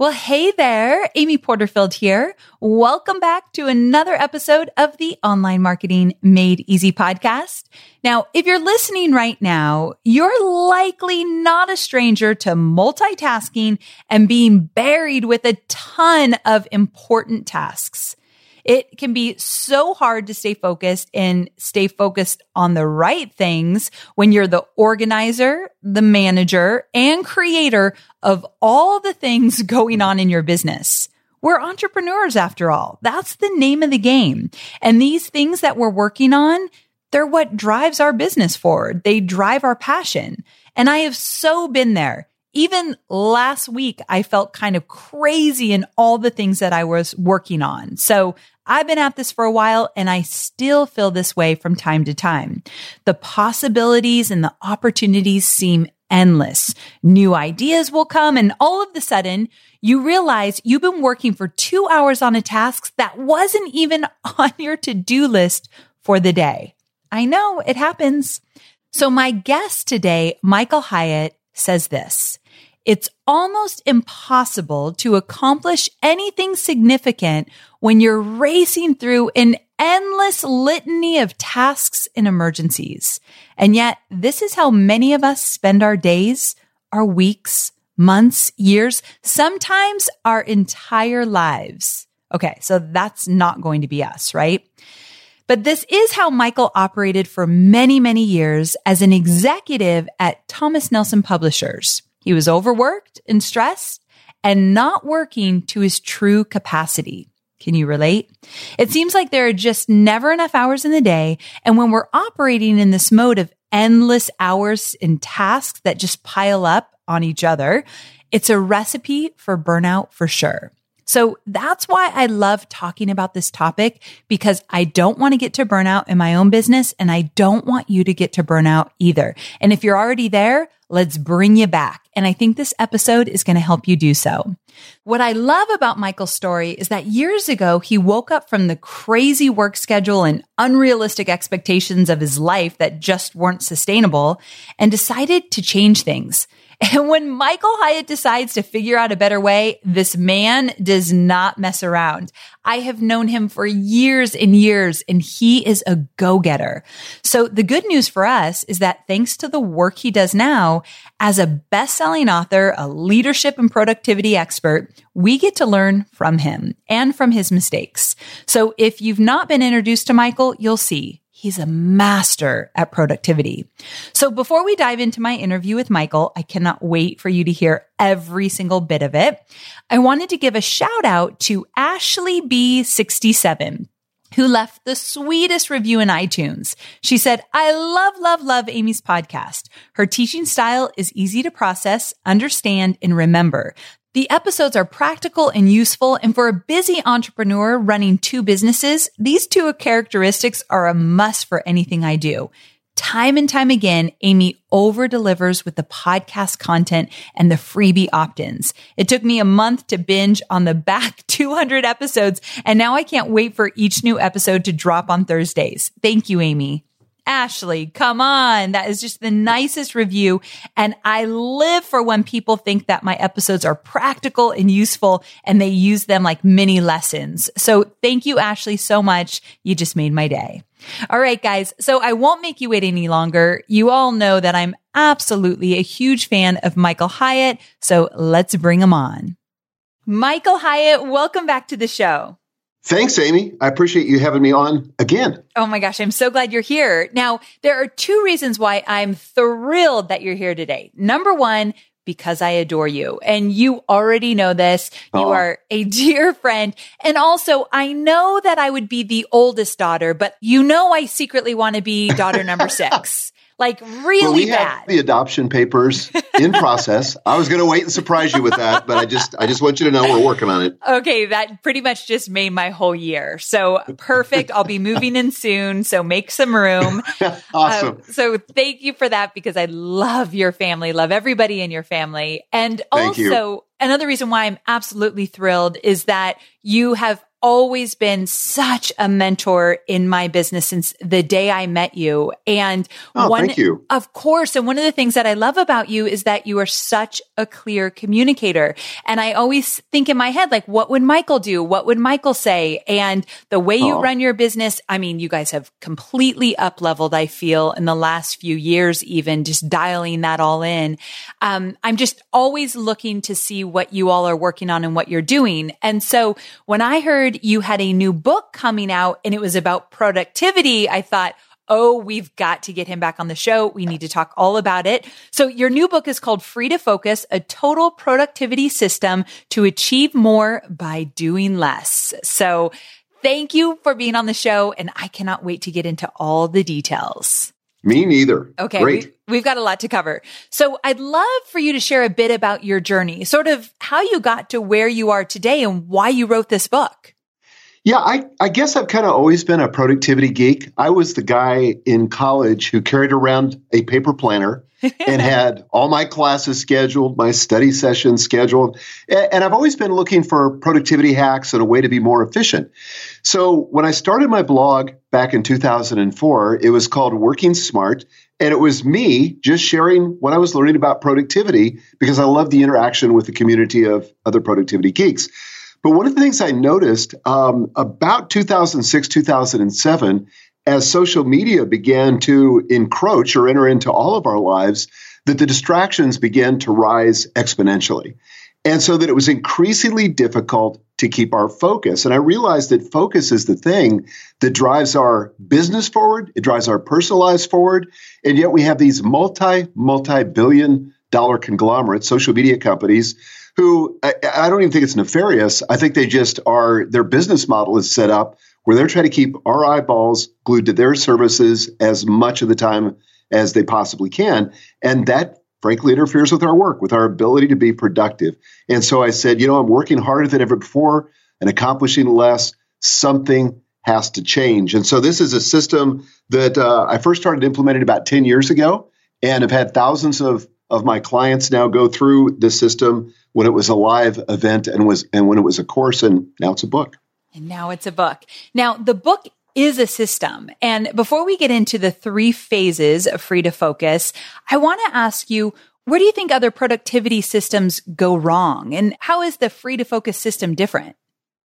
Well, hey there, Amy Porterfield here. Welcome back to another episode of the Online Marketing Made Easy podcast. Now, if you're listening right now, you're likely not a stranger to multitasking and being buried with a ton of important tasks. It can be so hard to stay focused and stay focused on the right things when you're the organizer, the manager, and creator of all the things going on in your business. We're entrepreneurs after all. That's the name of the game. And these things that we're working on, they're what drives our business forward. They drive our passion. And I have so been there. Even last week, I felt kind of crazy in all the things that I was working on. So I've been at this for a while and I still feel this way from time to time. The possibilities and the opportunities seem endless. New ideas will come and all of the sudden you realize you've been working for two hours on a task that wasn't even on your to-do list for the day. I know it happens. So my guest today, Michael Hyatt, says this. It's almost impossible to accomplish anything significant when you're racing through an endless litany of tasks and emergencies. And yet, this is how many of us spend our days, our weeks, months, years, sometimes our entire lives. Okay, so that's not going to be us, right? But this is how Michael operated for many, many years as an executive at Thomas Nelson Publishers. He was overworked and stressed and not working to his true capacity. Can you relate? It seems like there are just never enough hours in the day. And when we're operating in this mode of endless hours and tasks that just pile up on each other, it's a recipe for burnout for sure. So that's why I love talking about this topic because I don't want to get to burnout in my own business and I don't want you to get to burnout either. And if you're already there, let's bring you back. And I think this episode is going to help you do so. What I love about Michael's story is that years ago, he woke up from the crazy work schedule and unrealistic expectations of his life that just weren't sustainable and decided to change things. And when Michael Hyatt decides to figure out a better way, this man does not mess around. I have known him for years and years, and he is a go getter. So the good news for us is that thanks to the work he does now as a best selling author, a leadership and productivity expert, we get to learn from him and from his mistakes. So if you've not been introduced to Michael, you'll see He's a master at productivity. So before we dive into my interview with Michael, I cannot wait for you to hear every single bit of it. I wanted to give a shout out to Ashley B67 who left the sweetest review in iTunes. She said, I love, love, love Amy's podcast. Her teaching style is easy to process, understand, and remember. The episodes are practical and useful. And for a busy entrepreneur running two businesses, these two characteristics are a must for anything I do. Time and time again, Amy over delivers with the podcast content and the freebie opt-ins. It took me a month to binge on the back 200 episodes. And now I can't wait for each new episode to drop on Thursdays. Thank you, Amy. Ashley, come on. That is just the nicest review. And I live for when people think that my episodes are practical and useful and they use them like mini lessons. So thank you, Ashley, so much. You just made my day. All right, guys. So I won't make you wait any longer. You all know that I'm absolutely a huge fan of Michael Hyatt. So let's bring him on. Michael Hyatt, welcome back to the show. Thanks, Amy. I appreciate you having me on again. Oh my gosh, I'm so glad you're here. Now, there are two reasons why I'm thrilled that you're here today. Number one, because I adore you. And you already know this. You are a dear friend. And also, I know that I would be the oldest daughter, but you know, I secretly want to be daughter number six like really well, we bad. Have the adoption papers in process. I was going to wait and surprise you with that, but I just I just want you to know we're working on it. Okay, that pretty much just made my whole year. So perfect. I'll be moving in soon, so make some room. awesome. Um, so thank you for that because I love your family, love everybody in your family, and thank also you. another reason why I'm absolutely thrilled is that you have always been such a mentor in my business since the day I met you. And oh, one, thank you. Of course. And one of the things that I love about you is that you are such a clear communicator. And I always think in my head, like, what would Michael do? What would Michael say? And the way you oh. run your business, I mean, you guys have completely up leveled, I feel, in the last few years, even just dialing that all in. Um, I'm just always looking to see what you all are working on and what you're doing. And so when I heard you had a new book coming out and it was about productivity, I thought, oh, we've got to get him back on the show. We need to talk all about it. So your new book is called Free to Focus, a total productivity system to achieve more by doing less. So thank you for being on the show. And I cannot wait to get into all the details. Me neither. Okay. Great. We, have got a lot to cover. So I'd love for you to share a bit about your journey, sort of how you got to where you are today and why you wrote this book. Yeah, I, I guess I've kind of always been a productivity geek. I was the guy in college who carried around a paper planner and had all my classes scheduled, my study sessions scheduled. And I've always been looking for productivity hacks and a way to be more efficient. So when I started my blog back in 2004, it was called Working Smart. And it was me just sharing what I was learning about productivity because I love the interaction with the community of other productivity geeks. But one of the things I noticed um, about 2006, 2007, as social media began to encroach or enter into all of our lives, that the distractions began to rise exponentially. And so that it was increasingly difficult to keep our focus. And I realized that focus is the thing that drives our business forward, it drives our personal lives forward. And yet we have these multi, multi billion dollar conglomerates, social media companies who I, I, don't even think it's nefarious. I think they just are, their business model is set up where they're trying to keep our eyeballs glued to their services as much of the time as they possibly can. And that frankly interferes with our work, with our ability to be productive. And so I said, you know, I'm working harder than ever before and accomplishing less. Something has to change. And so this is a system that uh, I first started implementing about 10 years ago and have had thousands of of my clients now go through the system when it was a live event and was and when it was a course and now it's a book. And now it's a book. Now the book is a system. And before we get into the three phases of free to focus, I want to ask you, where do you think other productivity systems go wrong? And how is the free to focus system different?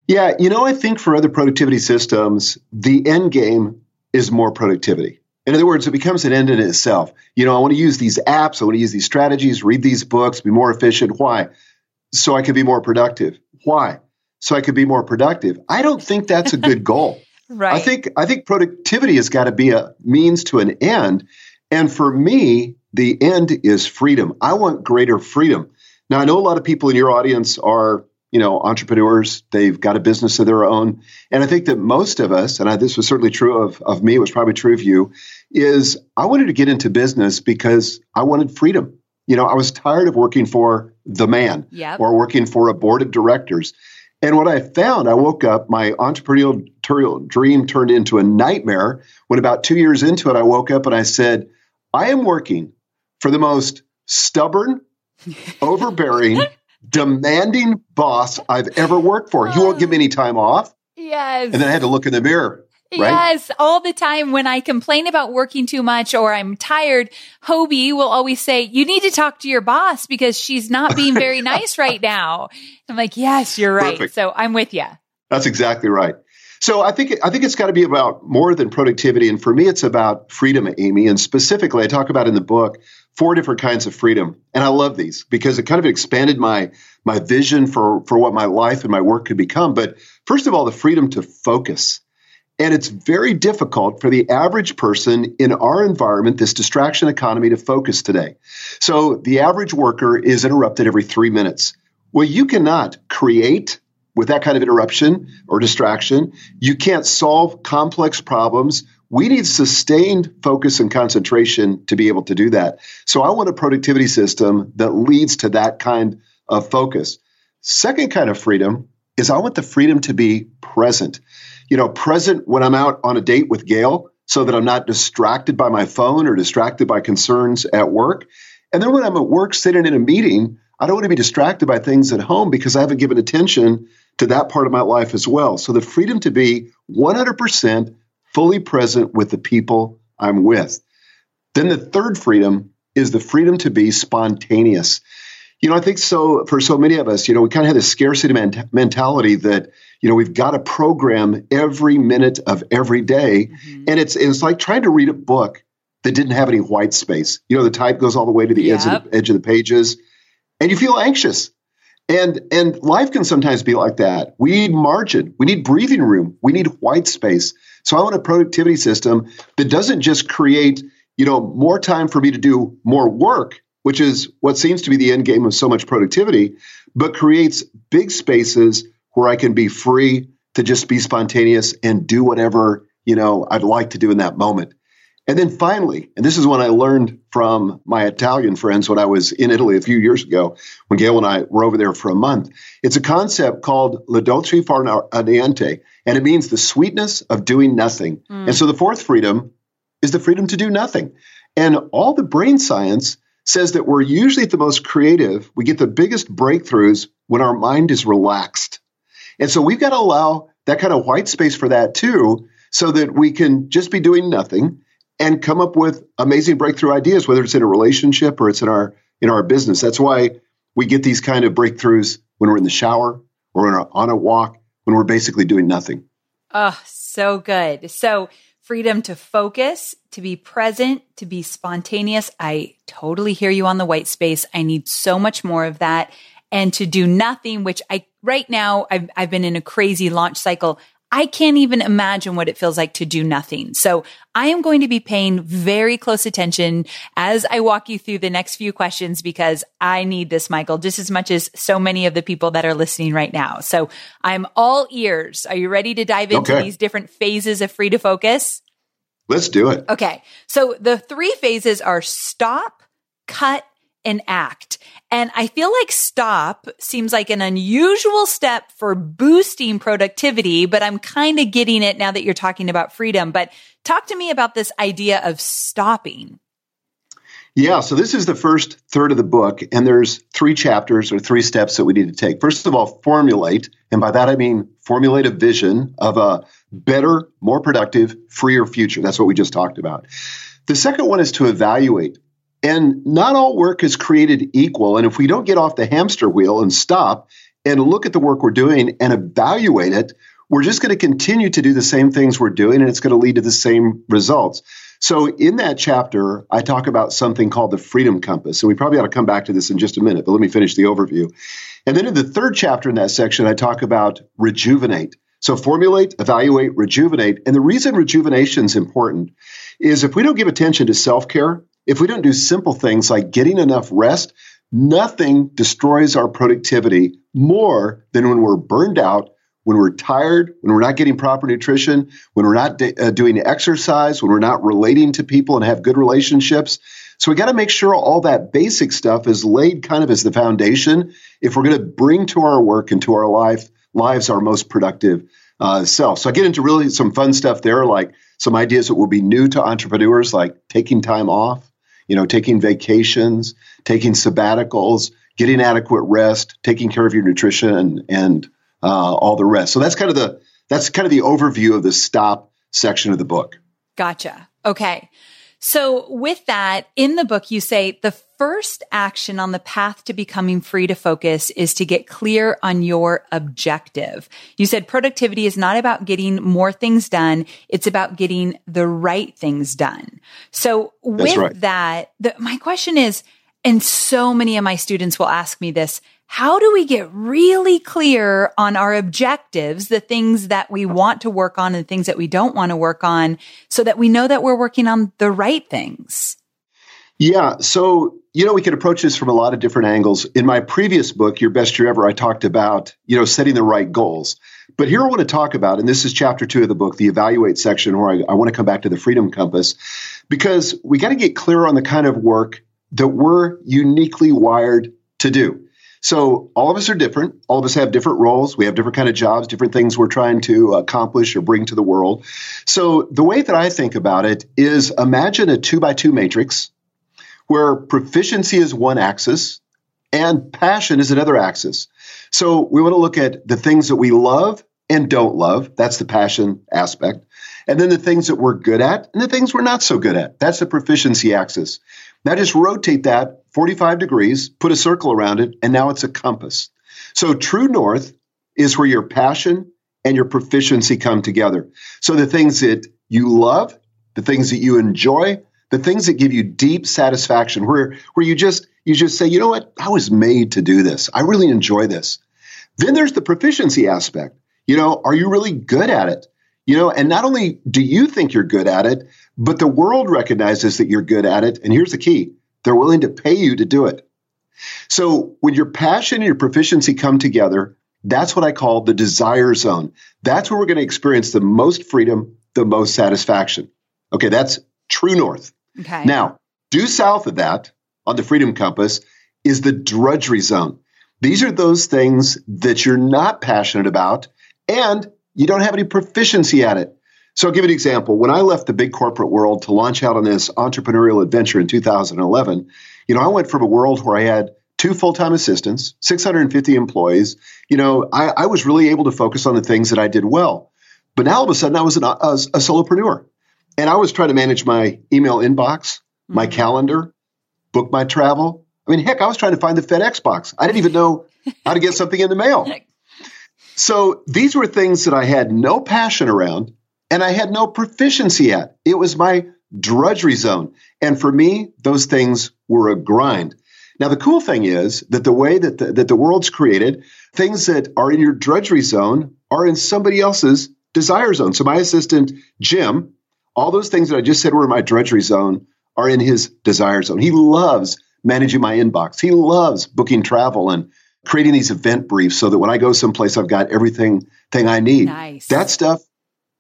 Yeah, you know, I think for other productivity systems, the end game is more productivity. In other words, it becomes an end in itself. You know, I want to use these apps, I want to use these strategies, read these books, be more efficient. Why? So I could be more productive. Why? So I could be more productive. I don't think that's a good goal. right. I think I think productivity has got to be a means to an end. And for me, the end is freedom. I want greater freedom. Now I know a lot of people in your audience are you know, entrepreneurs. They've got a business of their own. And I think that most of us, and I, this was certainly true of, of me, it was probably true of you, is I wanted to get into business because I wanted freedom. You know, I was tired of working for the man yep. or working for a board of directors. And what I found, I woke up, my entrepreneurial dream turned into a nightmare when about two years into it, I woke up and I said, I am working for the most stubborn, overbearing, demanding boss I've ever worked for. He won't give me any time off. Yes. And then I had to look in the mirror. Right? Yes, all the time when I complain about working too much or I'm tired, Hobie will always say, you need to talk to your boss because she's not being very nice right now. I'm like, yes, you're right. Perfect. So I'm with you. That's exactly right. So I think I think it's got to be about more than productivity, and for me, it's about freedom, Amy. And specifically, I talk about in the book four different kinds of freedom, and I love these because it kind of expanded my my vision for for what my life and my work could become. But first of all, the freedom to focus. And it's very difficult for the average person in our environment, this distraction economy, to focus today. So the average worker is interrupted every three minutes. Well, you cannot create with that kind of interruption or distraction. You can't solve complex problems. We need sustained focus and concentration to be able to do that. So I want a productivity system that leads to that kind of focus. Second kind of freedom is I want the freedom to be present. You know, present when I'm out on a date with Gail so that I'm not distracted by my phone or distracted by concerns at work. And then when I'm at work sitting in a meeting, I don't want to be distracted by things at home because I haven't given attention to that part of my life as well. So the freedom to be 100% fully present with the people I'm with. Then the third freedom is the freedom to be spontaneous. You know, I think so for so many of us, you know, we kind of have this scarcity ment- mentality that, you know, we've got to program every minute of every day. Mm-hmm. And it's it's like trying to read a book that didn't have any white space. You know, the type goes all the way to the, yep. edge, of the edge of the pages and you feel anxious. And and life can sometimes be like that. We need margin. We need breathing room. We need white space. So I want a productivity system that doesn't just create, you know, more time for me to do more work, which is what seems to be the end game of so much productivity, but creates big spaces where I can be free to just be spontaneous and do whatever, you know, I'd like to do in that moment. And then finally, and this is what I learned from my Italian friends when I was in Italy a few years ago, when Gail and I were over there for a month. It's a concept called la dolce far niente, and it means the sweetness of doing nothing. Mm. And so the fourth freedom is the freedom to do nothing. And all the brain science says that we're usually at the most creative, we get the biggest breakthroughs when our mind is relaxed. And so we've got to allow that kind of white space for that too, so that we can just be doing nothing and come up with amazing breakthrough ideas, whether it's in a relationship or it's in our in our business. That's why we get these kind of breakthroughs when we're in the shower or on a walk when we're basically doing nothing. Oh, so good. So freedom to focus, to be present, to be spontaneous. I totally hear you on the white space. I need so much more of that. And to do nothing, which I, right now, I've, I've been in a crazy launch cycle. I can't even imagine what it feels like to do nothing. So I am going to be paying very close attention as I walk you through the next few questions because I need this, Michael, just as much as so many of the people that are listening right now. So I'm all ears. Are you ready to dive into okay. these different phases of free to focus? Let's do it. Okay. So the three phases are stop, cut, and act. And I feel like stop seems like an unusual step for boosting productivity, but I'm kind of getting it now that you're talking about freedom. But talk to me about this idea of stopping. Yeah, so this is the first third of the book, and there's three chapters or three steps that we need to take. First of all, formulate, and by that I mean formulate a vision of a better, more productive, freer future. That's what we just talked about. The second one is to evaluate. And not all work is created equal. And if we don't get off the hamster wheel and stop and look at the work we're doing and evaluate it, we're just going to continue to do the same things we're doing and it's going to lead to the same results. So, in that chapter, I talk about something called the Freedom Compass. And we probably ought to come back to this in just a minute, but let me finish the overview. And then in the third chapter in that section, I talk about rejuvenate. So, formulate, evaluate, rejuvenate. And the reason rejuvenation is important is if we don't give attention to self care, if we don't do simple things like getting enough rest, nothing destroys our productivity more than when we're burned out, when we're tired, when we're not getting proper nutrition, when we're not de- uh, doing exercise, when we're not relating to people and have good relationships. So we got to make sure all that basic stuff is laid kind of as the foundation if we're going to bring to our work and to our life lives our most productive uh, self. So I get into really some fun stuff there, like some ideas that will be new to entrepreneurs, like taking time off, you know, taking vacations, taking sabbaticals, getting adequate rest, taking care of your nutrition, and, uh, all the rest. So that's kind of the that's kind of the overview of the stop section of the book. Gotcha. Okay. So with that, in the book, you say the first action on the path to becoming free to focus is to get clear on your objective. You said productivity is not about getting more things done. It's about getting the right things done. So with right. that, the, my question is, and so many of my students will ask me this, how do we get really clear on our objectives, the things that we want to work on and things that we don't want to work on so that we know that we're working on the right things? Yeah. So, you know, we can approach this from a lot of different angles. In my previous book, Your Best Year Ever, I talked about, you know, setting the right goals. But here I want to talk about, and this is chapter two of the book, the evaluate section, where I, I want to come back to the freedom compass, because we got to get clear on the kind of work that we're uniquely wired to do. So all of us are different. All of us have different roles. We have different kind of jobs, different things we're trying to accomplish or bring to the world. So the way that I think about it is imagine a two by two matrix where proficiency is one axis and passion is another axis. So we want to look at the things that we love and don't love. That's the passion aspect. And then the things that we're good at and the things we're not so good at. That's the proficiency axis. Now just rotate that 45 degrees, put a circle around it, and now it's a compass. So true north is where your passion and your proficiency come together. So the things that you love, the things that you enjoy, the things that give you deep satisfaction, where where you just you just say, you know what, I was made to do this. I really enjoy this. Then there's the proficiency aspect. You know, are you really good at it? You know, and not only do you think you're good at it, but the world recognizes that you're good at it. And here's the key they're willing to pay you to do it. So when your passion and your proficiency come together, that's what I call the desire zone. That's where we're going to experience the most freedom, the most satisfaction. Okay, that's true north. Okay. Now, due south of that on the freedom compass is the drudgery zone. These are those things that you're not passionate about and you don't have any proficiency at it. So I'll give you an example. When I left the big corporate world to launch out on this entrepreneurial adventure in 2011, you know, I went from a world where I had two full-time assistants, 650 employees. You know, I, I was really able to focus on the things that I did well. But now all of a sudden I was an, a, a solopreneur. And I was trying to manage my email inbox, my mm-hmm. calendar, book my travel. I mean, heck, I was trying to find the FedEx box. I didn't even know how to get something in the mail. So these were things that I had no passion around and I had no proficiency at. It was my drudgery zone. And for me, those things were a grind. Now, the cool thing is that the way that the, that the world's created, things that are in your drudgery zone are in somebody else's desire zone. So my assistant, Jim, all those things that I just said were in my drudgery zone are in his desire zone. He loves managing my inbox. He loves booking travel and creating these event briefs so that when I go someplace, I've got everything thing I need. Nice. That stuff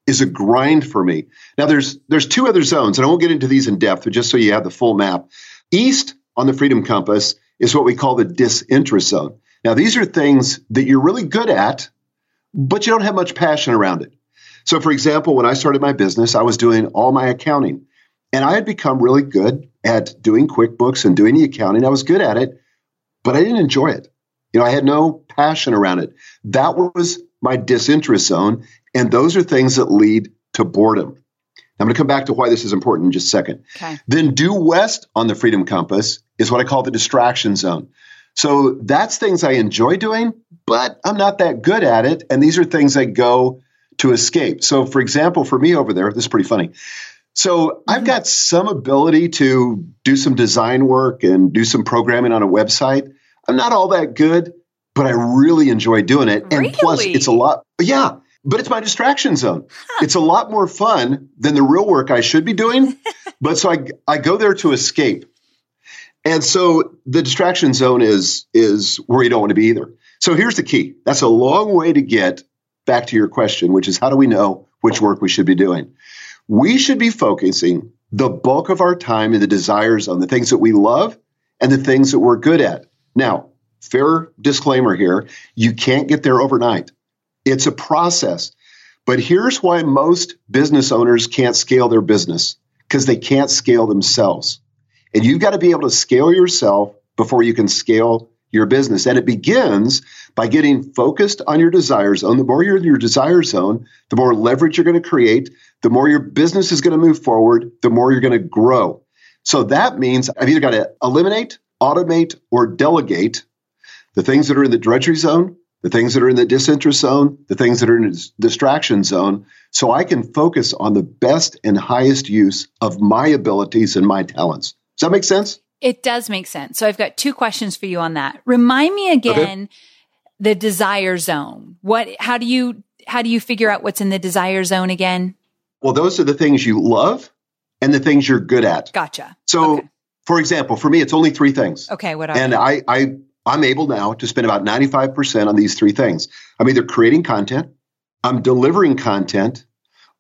is a grind for me. Now there's there's two other zones, and I won't get into these in depth, but just so you have the full map. East on the Freedom Compass is what we call the disinterest zone. Now these are things that you're really good at, but you don't have much passion around it. So for example, when I started my business, I was doing all my accounting. And I had become really good at doing QuickBooks and doing the accounting. I was good at it, but I didn't enjoy it. You know, I had no passion around it. That was my disinterest zone. And those are things that lead to boredom. I'm going to come back to why this is important in just a second. Okay. Then due west on the freedom compass is what I call the distraction zone. So that's things I enjoy doing, but I'm not that good at it. And these are things I go to escape. So, for example, for me over there, this is pretty funny. So I've mm-hmm. got some ability to do some design work and do some programming on a website. I'm not all that good, but I really enjoy doing it. And plus, it's a lot. Yeah, but it's my distraction zone. It's a lot more fun than the real work I should be doing. but so I, I go there to escape. And so the distraction zone is is where you don't want to be either. So here's the key. That's a long way to get back to your question, which is how do we know which work we should be doing? We should be focusing the bulk of our time in the desire zone the things that we love and the things that we're good at. Now, fair disclaimer here you can't get there overnight, it's a process. But here's why most business owners can't scale their business because they can't scale themselves. And you've got to be able to scale yourself before you can scale your business. And it begins by getting focused on your desire zone. The more you're in your desire zone, the more leverage you're going to create, the more your business is going to move forward, the more you're going to grow. So that means I've either got to eliminate automate or delegate the things that are in the drudgery zone, the things that are in the disinterest zone, the things that are in the distraction zone, so I can focus on the best and highest use of my abilities and my talents. Does that make sense? It does make sense. So I've got two questions for you on that. Remind me again okay. the desire zone. What how do you how do you figure out what's in the desire zone again? Well, those are the things you love and the things you're good at. Gotcha. So okay for example, for me, it's only three things. Okay, what are and I, I I'm able now to spend about 95% on these three things. I'm either creating content, I'm delivering content,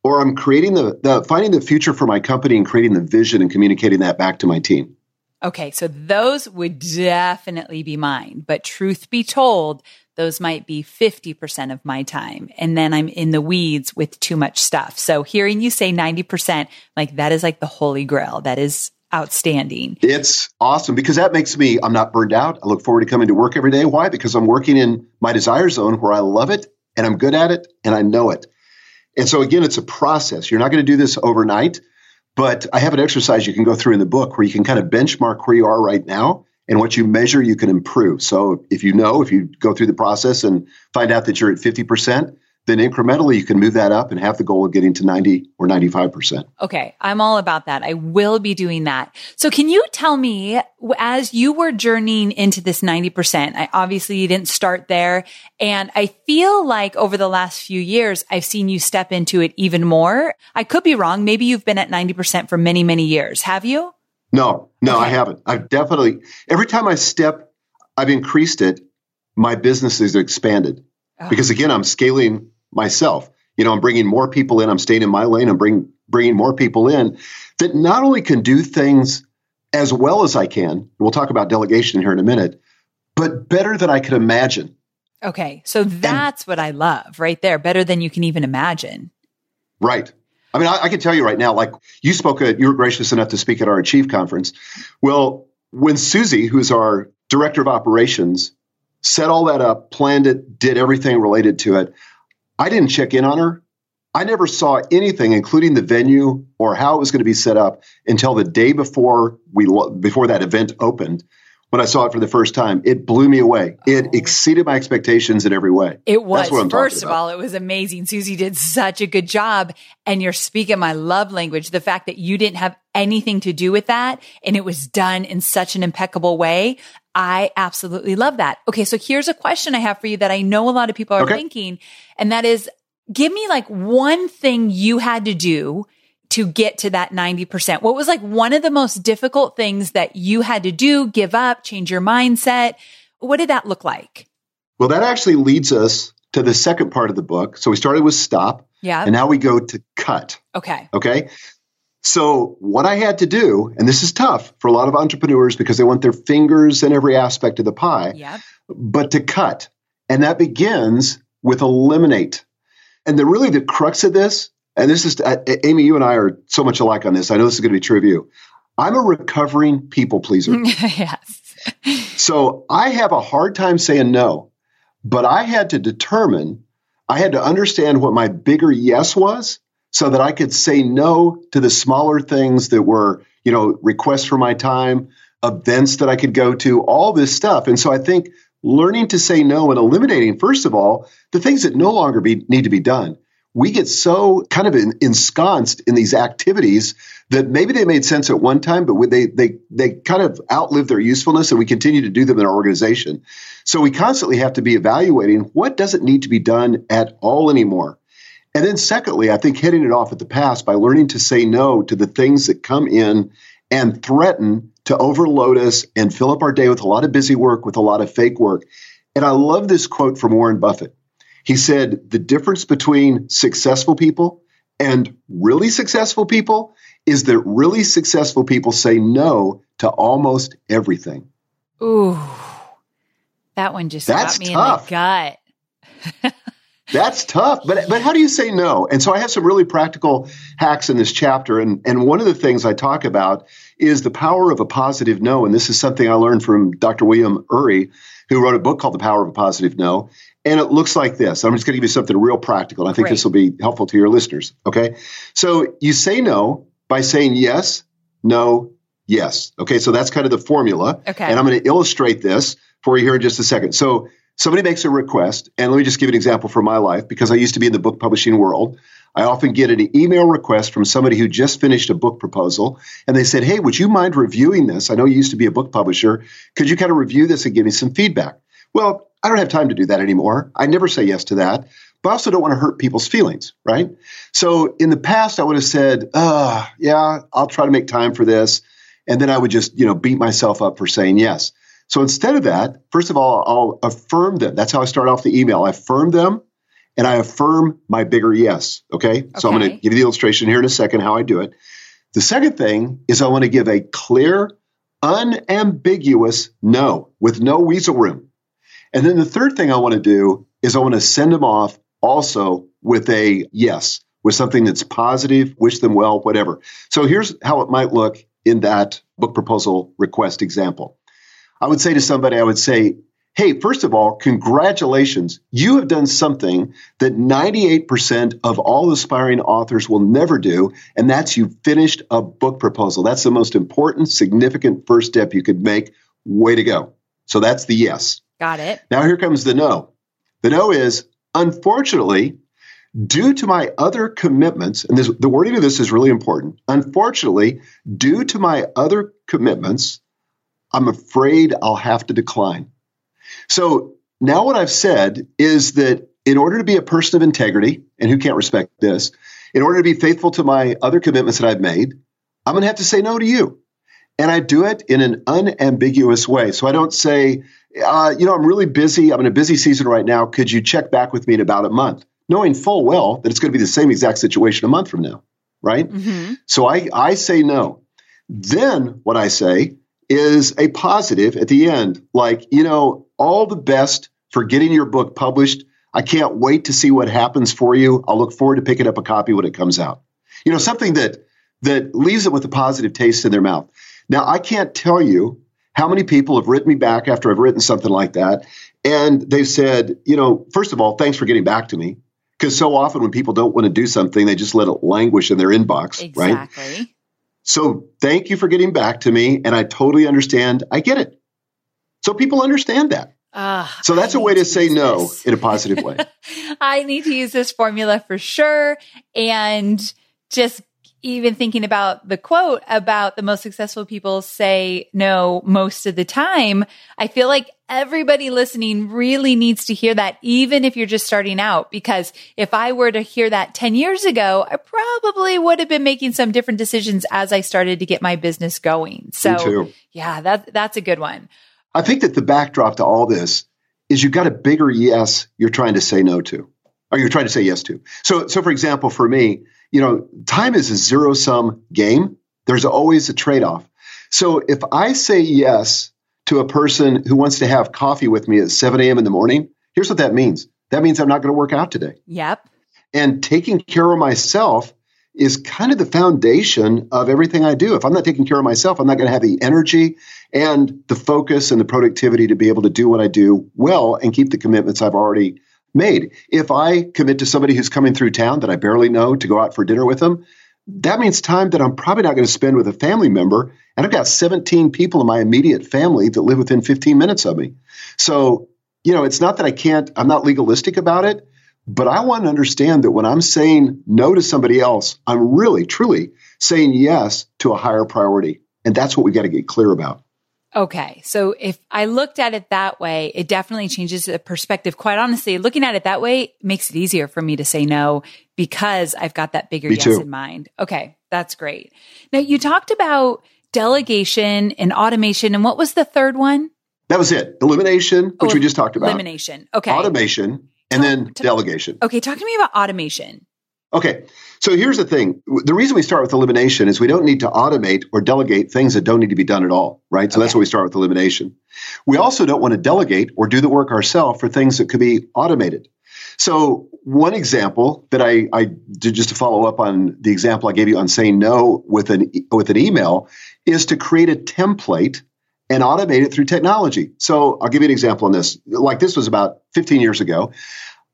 or I'm creating the, the finding the future for my company and creating the vision and communicating that back to my team. Okay, so those would definitely be mine. But truth be told, those might be 50% of my time. And then I'm in the weeds with too much stuff. So hearing you say 90%, like that is like the holy grail. That is outstanding. It's awesome because that makes me, I'm not burned out. I look forward to coming to work every day. Why? Because I'm working in my desire zone where I love it and I'm good at it and I know it. And so, again, it's a process. You're not going to do this overnight, but I have an exercise you can go through in the book where you can kind of benchmark where you are right now and what you measure, you can improve. So, if you know, if you go through the process and find out that you're at 50%, then incrementally you can move that up and have the goal of getting to 90 or 95%. Okay. I'm all about that. I will be doing that. So can you tell me as you were journeying into this 90%, I obviously you didn't start there. And I feel like over the last few years, I've seen you step into it even more. I could be wrong. Maybe you've been at 90% for many, many years. Have you? No, no, okay. I haven't. I've definitely, every time I step, I've increased it. My business has expanded. Oh. Because again, I'm scaling myself. You know, I'm bringing more people in. I'm staying in my lane. I'm bring, bringing more people in that not only can do things as well as I can. We'll talk about delegation here in a minute, but better than I could imagine. Okay. So that's and, what I love right there. Better than you can even imagine. Right. I mean, I, I, can tell you right now, like you spoke at, you were gracious enough to speak at our Achieve conference. Well, when Susie, who's our director of operations, set all that up, planned it, did everything related to it, I didn't check in on her. I never saw anything, including the venue or how it was going to be set up, until the day before we before that event opened. When I saw it for the first time, it blew me away. It oh. exceeded my expectations in every way. It was. First of all, it was amazing. Susie did such a good job, and you're speaking my love language. The fact that you didn't have anything to do with that, and it was done in such an impeccable way. I absolutely love that. Okay. So here's a question I have for you that I know a lot of people are okay. thinking. And that is give me like one thing you had to do to get to that 90%. What was like one of the most difficult things that you had to do, give up, change your mindset? What did that look like? Well, that actually leads us to the second part of the book. So we started with stop. Yeah. And now we go to cut. Okay. Okay. So, what I had to do, and this is tough for a lot of entrepreneurs because they want their fingers in every aspect of the pie, yep. but to cut. And that begins with eliminate. And the really the crux of this, and this is, uh, Amy, you and I are so much alike on this. I know this is going to be true of you. I'm a recovering people pleaser. yes. so I have a hard time saying no, but I had to determine, I had to understand what my bigger yes was so that I could say no to the smaller things that were, you know, requests for my time, events that I could go to, all this stuff. And so I think learning to say no and eliminating, first of all, the things that no longer be, need to be done. We get so kind of in, ensconced in these activities that maybe they made sense at one time, but they they they kind of outlive their usefulness, and we continue to do them in our organization. So we constantly have to be evaluating what doesn't need to be done at all anymore. And then, secondly, I think hitting it off at the pass by learning to say no to the things that come in and threaten to overload us and fill up our day with a lot of busy work, with a lot of fake work. And I love this quote from Warren Buffett. He said, The difference between successful people and really successful people is that really successful people say no to almost everything. Ooh, that one just That's got me tough. in the gut. That's tough, but but how do you say no? And so I have some really practical hacks in this chapter, and and one of the things I talk about is the power of a positive no, and this is something I learned from Dr. William Ury, who wrote a book called The Power of a Positive No, and it looks like this. I'm just going to give you something real practical. And I think Great. this will be helpful to your listeners. Okay, so you say no by saying yes, no, yes. Okay, so that's kind of the formula. Okay, and I'm going to illustrate this for you here in just a second. So somebody makes a request, and let me just give an example from my life because I used to be in the book publishing world. I often get an email request from somebody who just finished a book proposal, and they said, Hey, would you mind reviewing this? I know you used to be a book publisher. Could you kind of review this and give me some feedback? Well, I don't have time to do that anymore. I never say yes to that, but I also don't want to hurt people's feelings, right? So in the past, I would have said, uh, yeah, I'll try to make time for this. And then I would just, you know, beat myself up for saying yes. So instead of that, first of all, I'll affirm them. That's how I start off the email. I affirm them and I affirm my bigger yes. Okay. okay. So I'm going to give you the illustration here in a second how I do it. The second thing is I want to give a clear, unambiguous no with no weasel room. And then the third thing I want to do is I want to send them off also with a yes, with something that's positive, wish them well, whatever. So here's how it might look in that book proposal request example. I would say to somebody, I would say, hey, first of all, congratulations. You have done something that 98% of all aspiring authors will never do, and that's you finished a book proposal. That's the most important, significant first step you could make. Way to go. So that's the yes. Got it. Now here comes the no. The no is, unfortunately, due to my other commitments, and this, the wording of this is really important. Unfortunately, due to my other commitments, I'm afraid I'll have to decline. So now what I've said is that in order to be a person of integrity, and who can't respect this, in order to be faithful to my other commitments that I've made, I'm going to have to say no to you. And I do it in an unambiguous way. So I don't say, uh, you know, I'm really busy. I'm in a busy season right now. Could you check back with me in about a month? Knowing full well that it's going to be the same exact situation a month from now, right? Mm-hmm. So I, I say no. Then what I say is a positive at the end, like, you know, all the best for getting your book published. I can't wait to see what happens for you. I'll look forward to picking up a copy when it comes out. You know, something that that leaves it with a positive taste in their mouth. Now, I can't tell you how many people have written me back after I've written something like that. And they've said, you know, first of all, thanks for getting back to me. Because so often when people don't want to do something, they just let it languish in their inbox, right? exactly. right? So thank you for getting back to me. And I totally understand. I get it. So people understand that. Uh, so that's a way to, to say no this. in a positive way. I need to use this formula for sure. And just even thinking about the quote about the most successful people say no most of the time, I feel like everybody listening really needs to hear that, even if you're just starting out. Because if I were to hear that 10 years ago, I probably would have been making some different decisions as I started to get my business going. So yeah, that, that's a good one. I think that the backdrop to all this is you've got a bigger yes you're trying to say no to, or you're trying to say yes to. So, so for example, for me, you know, time is a zero sum game. There's always a trade off. So if I say yes to a person who wants to have coffee with me at 7 a.m. in the morning, here's what that means. That means I'm not going to work out today. Yep. And taking care of myself is kind of the foundation of everything I do. If I'm not taking care of myself, I'm not going to have the energy and the focus and the productivity to be able to do what I do well and keep the commitments I've already made. If I commit to somebody who's coming through town that I barely know to go out for dinner with them, that means time that I'm probably not going to spend with a family member. And I've got 17 people in my immediate family that live within 15 minutes of me. So, you know, it's not that I can't, I'm not legalistic about it, but I want to understand that when I'm saying no to somebody else, I'm really, truly saying yes to a higher priority. And that's what we got to get clear about. Okay. So if I looked at it that way, it definitely changes the perspective. Quite honestly, looking at it that way makes it easier for me to say no because I've got that bigger me yes too. in mind. Okay. That's great. Now you talked about delegation and automation. And what was the third one? That was it. Elimination, which oh, we just talked about. Elimination. Okay. Automation and talk, then delegation. Okay. Talk to me about automation. Okay. So here's the thing. The reason we start with elimination is we don't need to automate or delegate things that don't need to be done at all, right? So okay. that's why we start with elimination. We also don't want to delegate or do the work ourselves for things that could be automated. So one example that I, I did just to follow up on the example I gave you on saying no with an with an email is to create a template and automate it through technology. So I'll give you an example on this. Like this was about 15 years ago.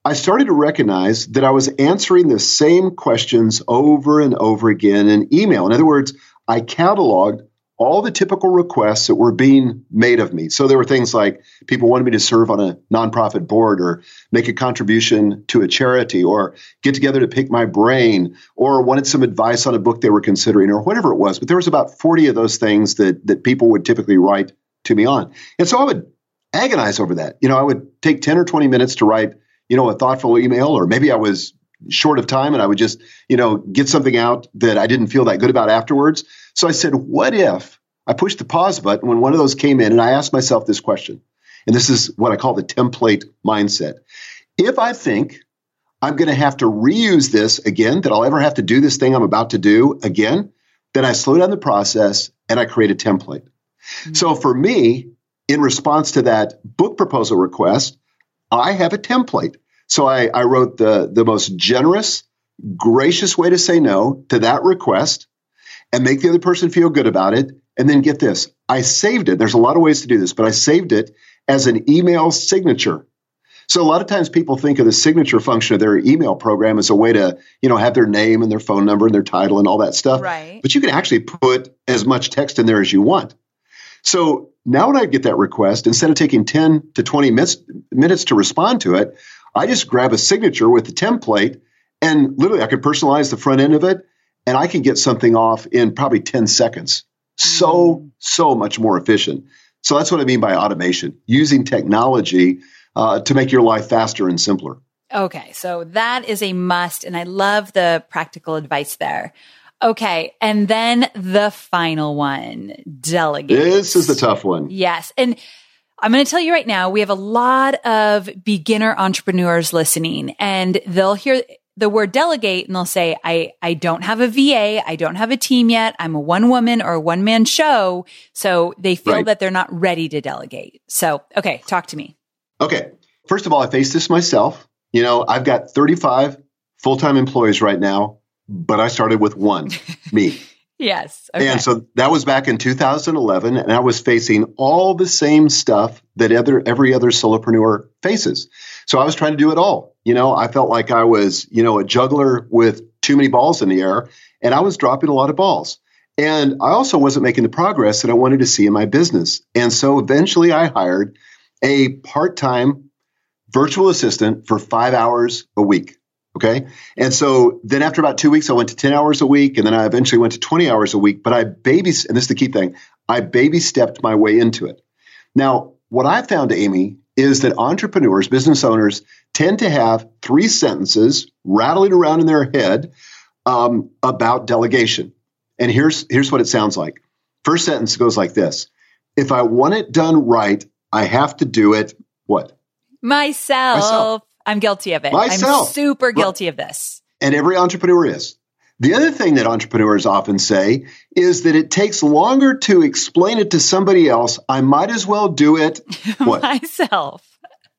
I started to recognize that I was answering the same questions over and over again in email. In other words, I cataloged all the typical requests that were being made of me. So there were things like people wanted me to serve on a nonprofit board or make a contribution to a charity or get together to pick my brain or wanted some advice on a book they were considering or whatever it was. But there was about 40 of those things that that people would typically write to me on. And so I would agonize over that. You know, I would take 10 or 20 minutes to write you know, a thoughtful email, or maybe I was short of time and I would just, you know, get something out that I didn't feel that good about afterwards. So I said, what if I pushed the pause button when one of those came in and I asked myself this question? And this is what I call the template mindset. If I think I'm going to have to reuse this again, that I'll ever have to do this thing I'm about to do again, then I slow down the process and I create a template. Mm-hmm. So for me, in response to that book proposal request, I have a template. So I, I wrote the, the most generous, gracious way to say no to that request. and make the other person feel good about it. And then get this I saved it. There's a lot of ways to do this, but I saved it as an email signature. So a lot of times people think of the signature function of their email program as a way to, you know, have their name and their phone number and their title and all that stuff. Right. But you can actually put as much text in there as you want. So now when I get that request, instead of taking 10 to 20 minutes, minutes to respond to it, I just grab a signature with the template and literally I could personalize the front end of it and I can get something off in probably 10 seconds. So, so much more efficient. So that's what I mean by automation, using technology uh, to make your life faster and simpler. Okay, so that is a must. And I love the practical advice there. Okay, and then the final one delegate. This is the tough one. Yes. And I'm going to tell you right now, we have a lot of beginner entrepreneurs listening, and they'll hear the word delegate and they'll say, I, I don't have a VA. I don't have a team yet. I'm a one woman or a one man show. So they feel Right. that they're not ready to delegate. So, okay, talk to me. Okay. First of all, I face this myself. You know, I've got 35 full time employees right now, but I started with one, me. Yes. Okay. And so that was back in 2011, and I was facing all the same stuff that other every other solopreneur faces. So I was trying to do it all. You know, I felt like I was, you know, a juggler with too many balls in the air, and I was dropping a lot of balls. And I also wasn't making the progress that I wanted to see in my business. And so eventually I hired a part-time virtual assistant for 5 hours a week. Okay. And so then after about two weeks, I went to 10 hours a week. And then I eventually went to 20 hours a week. But I baby, and this is the key thing, I baby stepped my way into it. Now, what I found, Amy, is that entrepreneurs, business owners, tend to have three sentences rattling around in their head um, about delegation. And here's, here's what it sounds like. First sentence goes like this If I want it done right, I have to do it what? Myself. Myself. I'm guilty of it. Myself. I'm super guilty of this. and every entrepreneur is. The other thing that entrepreneurs often say is that it takes longer to explain it to somebody else. I might as well do it what? Myself.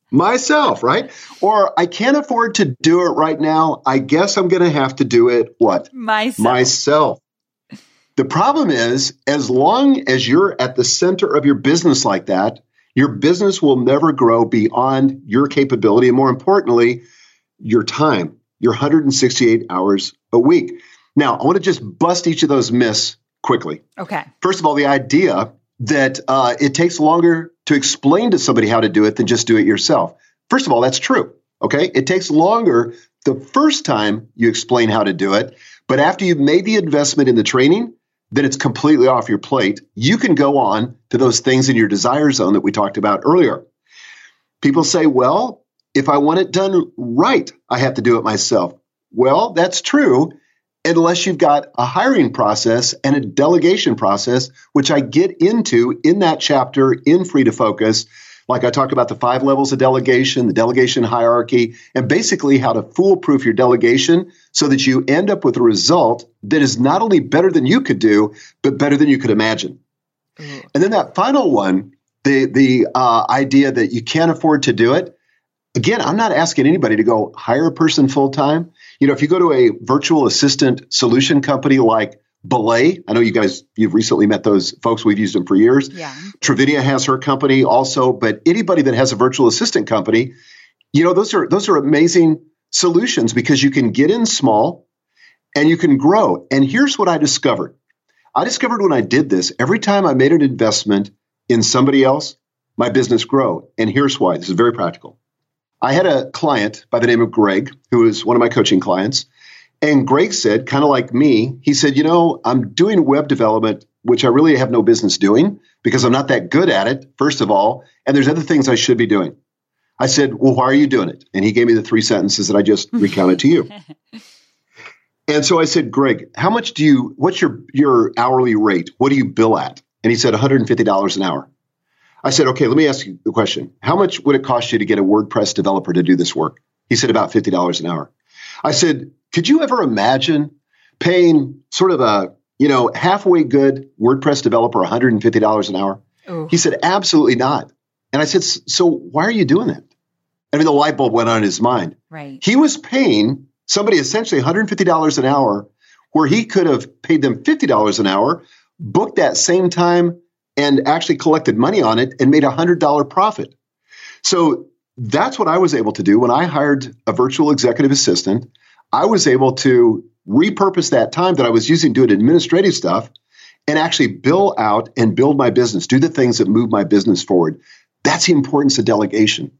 myself, right? Or I can't afford to do it right now. I guess I'm going to have to do it what? Myself. Myself. The problem is, as long as you're at the center of your business like that, your business will never grow beyond your capability. And more importantly, your time, your 168 hours a week. Now, I want to just bust each of those myths quickly. okay. First of all, the idea that uh, it takes longer to explain to somebody how to do it than just do it yourself. First of all, that's true. Okay. It takes longer the first time you explain how to do it, but after you've made the investment in the training, then it's completely off your plate. You can go on to those things in your desire zone that we talked about earlier. People say, well, if I want it done right, I have to do it myself. Well, that's true unless you've got a hiring process and a delegation process, which I get into in that chapter in Free to Focus. Like I talk about the five levels of delegation, the delegation hierarchy, and basically how to foolproof your delegation so that you end up with a result that is not only better than you could do, but better than you could imagine. Ooh. And then that final one, the the uh, idea that you can't afford to do it. Again, I'm not asking anybody to go hire a person full time. You know, if you go to a virtual assistant solution company like Belay, I know you guys you've recently met those folks. We've used them for years. Yeah. Trivinia has her company also, but anybody that has a virtual assistant company, you know, those are those are amazing solutions because you can get in small and you can grow. And here's what I discovered. I discovered when I did this, every time I made an investment in somebody else, my business grow. And here's why. This is very practical. I had a client by the name of Greg, who is one of my coaching clients. And Greg said, kind of like me, he said, You know, I'm doing web development, which I really have no business doing because I'm not that good at it, first of all. And there's other things I should be doing. I said, Well, why are you doing it? And he gave me the three sentences that I just recounted to you. And so I said, Greg, how much do you, what's your, your hourly rate? What do you bill at? And he said, $150 an hour. I said, okay, let me ask you the question. How much would it cost you to get a WordPress developer to do this work? He said, about $50 an hour. I said, could you ever imagine paying sort of a, you know, halfway good WordPress developer $150 an hour? Ooh. He said, absolutely not. And I said, so why are you doing that? I mean, the light bulb went on in his mind Right. he was paying somebody essentially $150 an hour where he could have paid them $50 an hour, booked that same time, and actually collected money on it and made a $100 profit. So that's what I was able to do when I hired a virtual executive assistant. I was able to repurpose that time that I was using doing administrative stuff and actually bill out and build my business, do the things that move my business forward. That's the importance of delegation.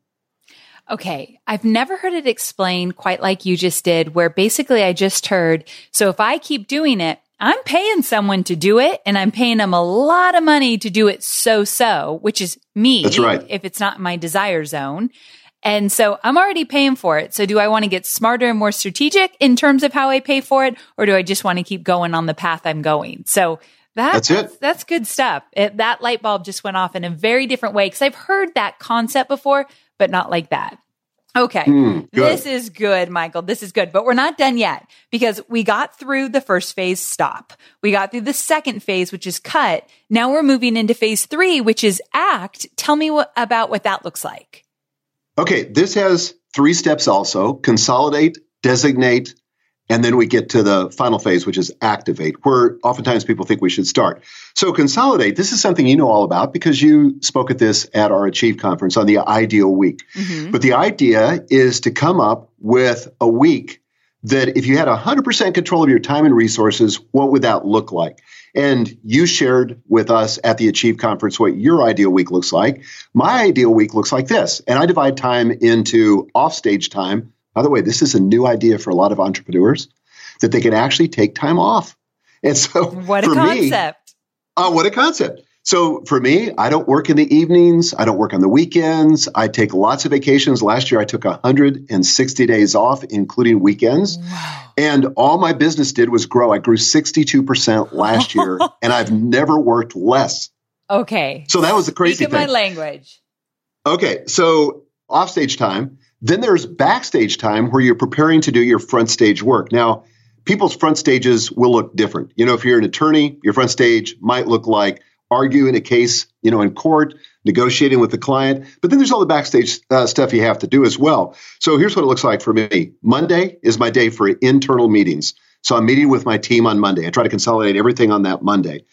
Okay. I've never heard it explained quite like you just did, where basically I just heard, so if I keep doing it, I'm paying someone to do it and I'm paying them a lot of money to do it so so, which is me. That's right. If it's not my desire zone. And so I'm already paying for it. So do I want to get smarter and more strategic in terms of how I pay for it? Or do I just want to keep going on the path I'm going? So that, that's it. That's, that's good stuff. It, that light bulb just went off in a very different way because I've heard that concept before, but not like that. Okay. Mm, this is good, Michael. This is good, but we're not done yet because we got through the first phase stop. We got through the second phase, which is cut. Now we're moving into phase three, which is act. Tell me what, about what that looks like. Okay, this has three steps also consolidate, designate, and then we get to the final phase, which is activate, where oftentimes people think we should start. So, consolidate, this is something you know all about because you spoke at this at our Achieve conference on the ideal week. Mm-hmm. But the idea is to come up with a week that if you had 100% control of your time and resources, what would that look like? And you shared with us at the Achieve conference what your ideal week looks like. My ideal week looks like this. And I divide time into offstage time. By the way, this is a new idea for a lot of entrepreneurs that they can actually take time off. And so, what a concept. Me, uh, what a concept. So for me, I don't work in the evenings. I don't work on the weekends. I take lots of vacations. Last year, I took 160 days off, including weekends. Wow. And all my business did was grow. I grew 62% last year, and I've never worked less. Okay. So that was the crazy Speak thing. my language. Okay. So offstage time. Then there's backstage time where you're preparing to do your front stage work. Now, people's front stages will look different. You know, if you're an attorney, your front stage might look like arguing a case, you know, in court, negotiating with the client. But then there's all the backstage uh, stuff you have to do as well. So here's what it looks like for me. Monday is my day for internal meetings. So I'm meeting with my team on Monday. I try to consolidate everything on that Monday.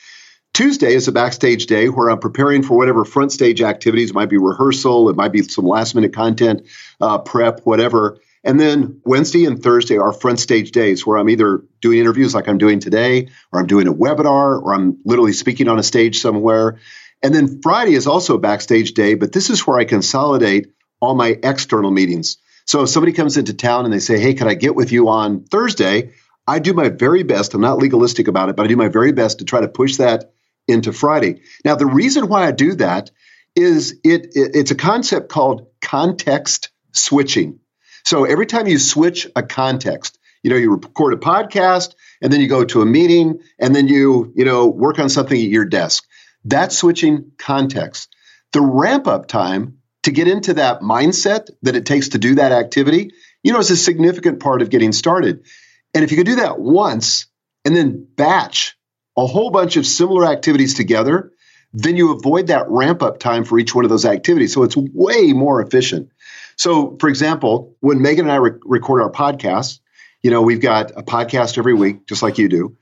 Tuesday is a backstage day where I'm preparing for whatever front stage activities. It might be rehearsal, it might be some last minute content, uh, prep, whatever. And then Wednesday and Thursday are front stage days where I'm either doing interviews like I'm doing today, or I'm doing a webinar, or I'm literally speaking on a stage somewhere. And then Friday is also a backstage day, but this is where I consolidate all my external meetings. So if somebody comes into town and they say, Hey, can I get with you on Thursday? I do my very best. I'm not legalistic about it, but I do my very best to try to push that into Friday. Now, the reason why I do that is it, it it's a concept called context switching. So every time you switch a context, you know, you record a podcast and then you go to a meeting and then you, you know, work on something at your desk. That's switching context. The ramp up time to get into that mindset that it takes to do that activity, you know, is a significant part of getting started. And if you could do that once and then batch a whole bunch of similar activities together, then you avoid that ramp up time for each one of those activities. So it's way more efficient. So, for example, when Megan and I re- record our podcast, you know, we've got a podcast every week, just like you do,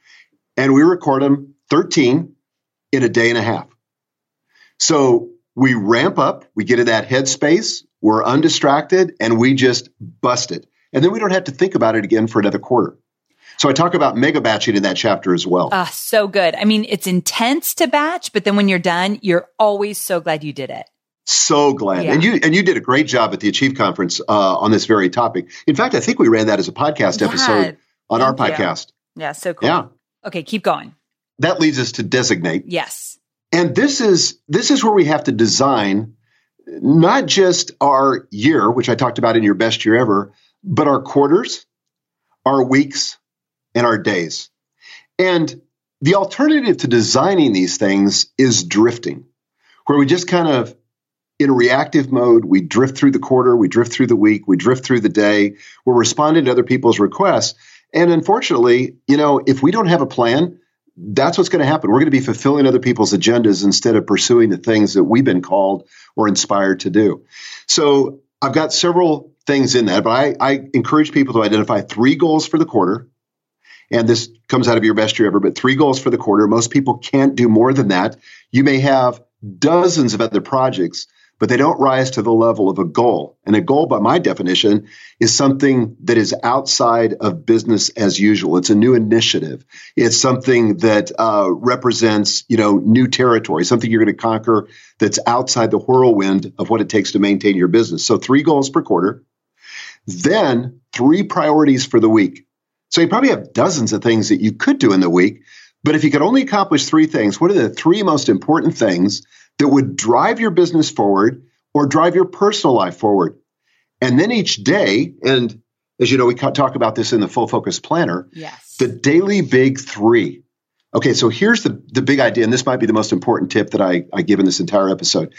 and we record them 13 in a day and a half. So we ramp up, we get in that headspace, we're undistracted, and we just bust it. And then we don't have to think about it again for another quarter. So I talk about mega batching in that chapter as well. Ah, so good. I mean, it's intense to batch, but then when you're done, you're always so glad you did it. So glad, yeah. and you and you did a great job at the Achieve conference uh, on this very topic. In fact, I think we ran that as a podcast episode on Thank our podcast. You. Yeah, so cool. Yeah. Okay, keep going. That leads us to designate. Yes. And this is this is where we have to design not just our year, which I talked about in your best year ever, but our quarters, our weeks, and our days. And the alternative to designing these things is drifting, where we just kind of in reactive mode. We drift through the quarter, we drift through the week, we drift through the day. We're responding to other people's requests. And unfortunately, you know, if we don't have a plan, that's what's going to happen. We're going to be fulfilling other people's agendas instead of pursuing the things that we've been called or inspired to do. So I've got several things in that, but I, I encourage people to identify three goals for the quarter and this comes out of your best year ever, but three goals for the quarter. Most people can't do more than that. You may have dozens of other projects, but they don't rise to the level of a goal. And a goal, by my definition, is something that is outside of business as usual. It's a new initiative. It's something that uh, represents, you know, new territory, something you're going to conquer that's outside the whirlwind of what it takes to maintain your business. So three goals per quarter. Then three priorities for the week. So you probably have dozens of things that you could do in the week. But if you could only accomplish three things, what are the three most important things that would drive your business forward or drive your personal life forward? And then each day, and as you know, we talk about this in the full focus planner. Yes. The daily big three. Okay, so here's the, the big idea, and this might be the most important tip that I, I give in this entire episode.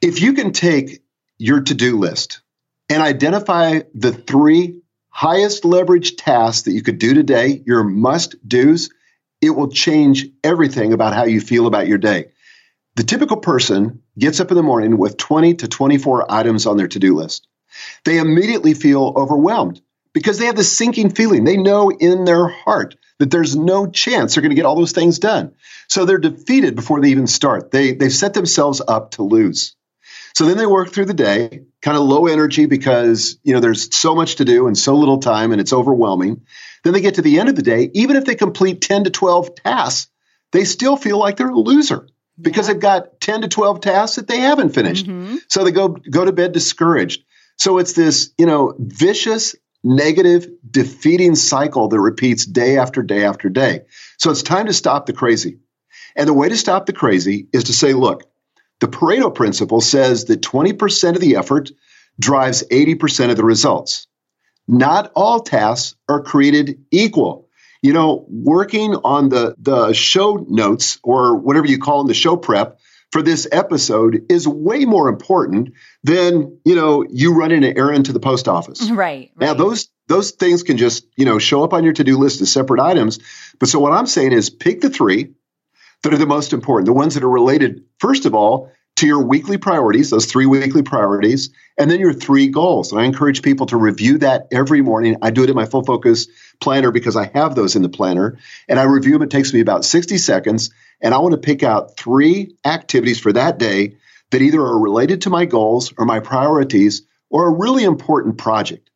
If you can take your to do list and identify the three highest leverage tasks that you could do today, your must do's, it will change everything about how you feel about your day. The typical person gets up in the morning with 20 to 24 items on their to do list. They immediately feel overwhelmed because they have this sinking feeling. They know in their heart that there's no chance they're going to get all those things done. So they're defeated before they even start. They, they've set themselves up to lose. So then they work through the day, kind of low energy because, you know, there's so much to do and so little time and it's overwhelming. Then they get to the end of the day, even if they complete 10 to 12 tasks, they still feel like they're a loser because they've got 10 to 12 tasks that they haven't finished. Mm-hmm. So they go go to bed discouraged. So it's this, you know, vicious negative defeating cycle that repeats day after day after day. So it's time to stop the crazy. And the way to stop the crazy is to say, look, the Pareto principle says that 20% of the effort drives 80% of the results. Not all tasks are created equal. You know, working on the, the show notes or whatever you call them, the show prep for this episode is way more important than, you know, you running an errand to the post office. Right. right. Now those those things can just, you know, show up on your to-do list as separate items. But so what I'm saying is pick the three that are the most important, the ones that are related, first of all, to your weekly priorities, those three weekly priorities, and then your three goals. And I encourage people to review that every morning. I do it in my full focus planner because I have those in the planner, and I review them. It takes me about 60 seconds, and I want to pick out three activities for that day that either are related to my goals or my priorities or a really important project.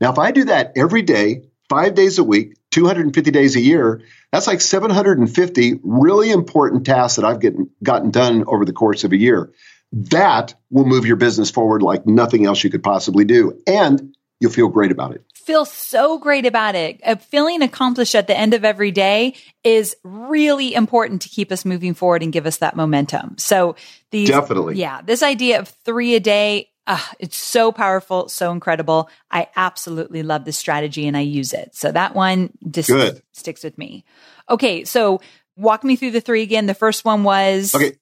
Now, if I do that every day, five days a week, 250 days a year, that's like 750 really important tasks that I've gotten, gotten done over the course of a year. That will move your business forward like nothing else you could possibly do. And you'll feel great about it. Feel so great about it. Feeling accomplished at the end of every day is really important to keep us moving forward and give us that momentum. So these definitely, yeah, this idea of three a day uh, it's so powerful, so incredible. I absolutely love this strategy and I use it. So that one just Good. sticks with me. Okay, so walk me through the three again. The first one was okay.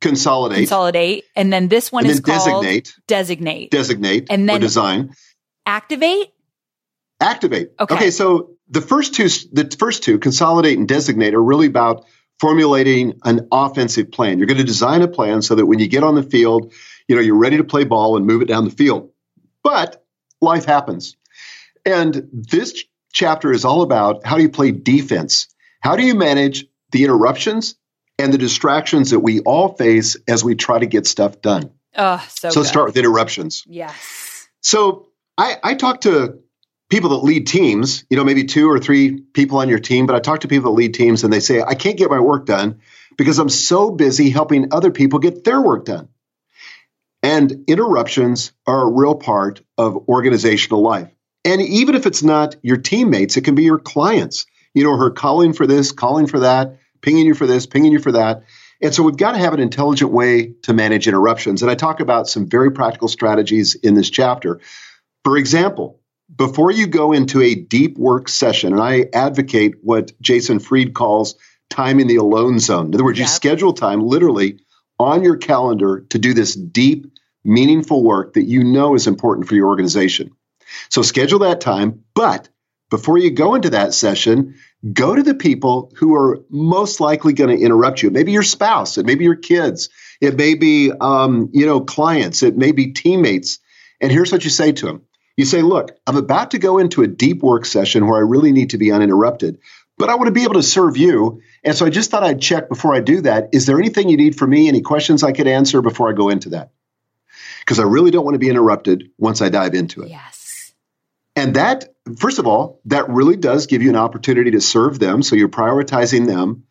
Consolidate. Consolidate. And then this one and is called designate. Designate. Designate. And then design. Activate. Activate. Okay. Okay. So the first two, the first two, consolidate and designate, are really about formulating an offensive plan. You're going to design a plan so that when you get on the field, you know, you're ready to play ball and move it down the field. But life happens. And this chapter is all about how do you play defense? How do you manage the interruptions and the distractions that we all face as we try to get stuff done? Oh, so so good. start with interruptions. Yes. So I, I talk to people that lead teams, you know, maybe two or three people on your team, but I talk to people that lead teams and they say, I can't get my work done because I'm so busy helping other people get their work done. And interruptions are a real part of organizational life. And even if it's not your teammates, it can be your clients. You know, her calling for this, calling for that, pinging you for this, pinging you for that. And so we've got to have an intelligent way to manage interruptions. And I talk about some very practical strategies in this chapter. For example, before you go into a deep work session, and I advocate what Jason Fried calls time in the alone zone. In other words, yep. you schedule time literally on your calendar to do this deep, meaningful work that you know is important for your organization. So schedule that time, but before you go into that session, go to the people who are most likely going to interrupt you. Maybe your spouse, it may be your kids, it may be um, you know clients, it may be teammates. And here's what you say to them: You say, look, I'm about to go into a deep work session where I really need to be uninterrupted, but I want to be able to serve you. And so I just thought I'd check before I do that. Is there anything you need from me? Any questions I could answer before I go into that? Because I really don't want to be interrupted once I dive into it. Yes. And that, first of all, that really does give you an opportunity to serve them. So you're prioritizing them,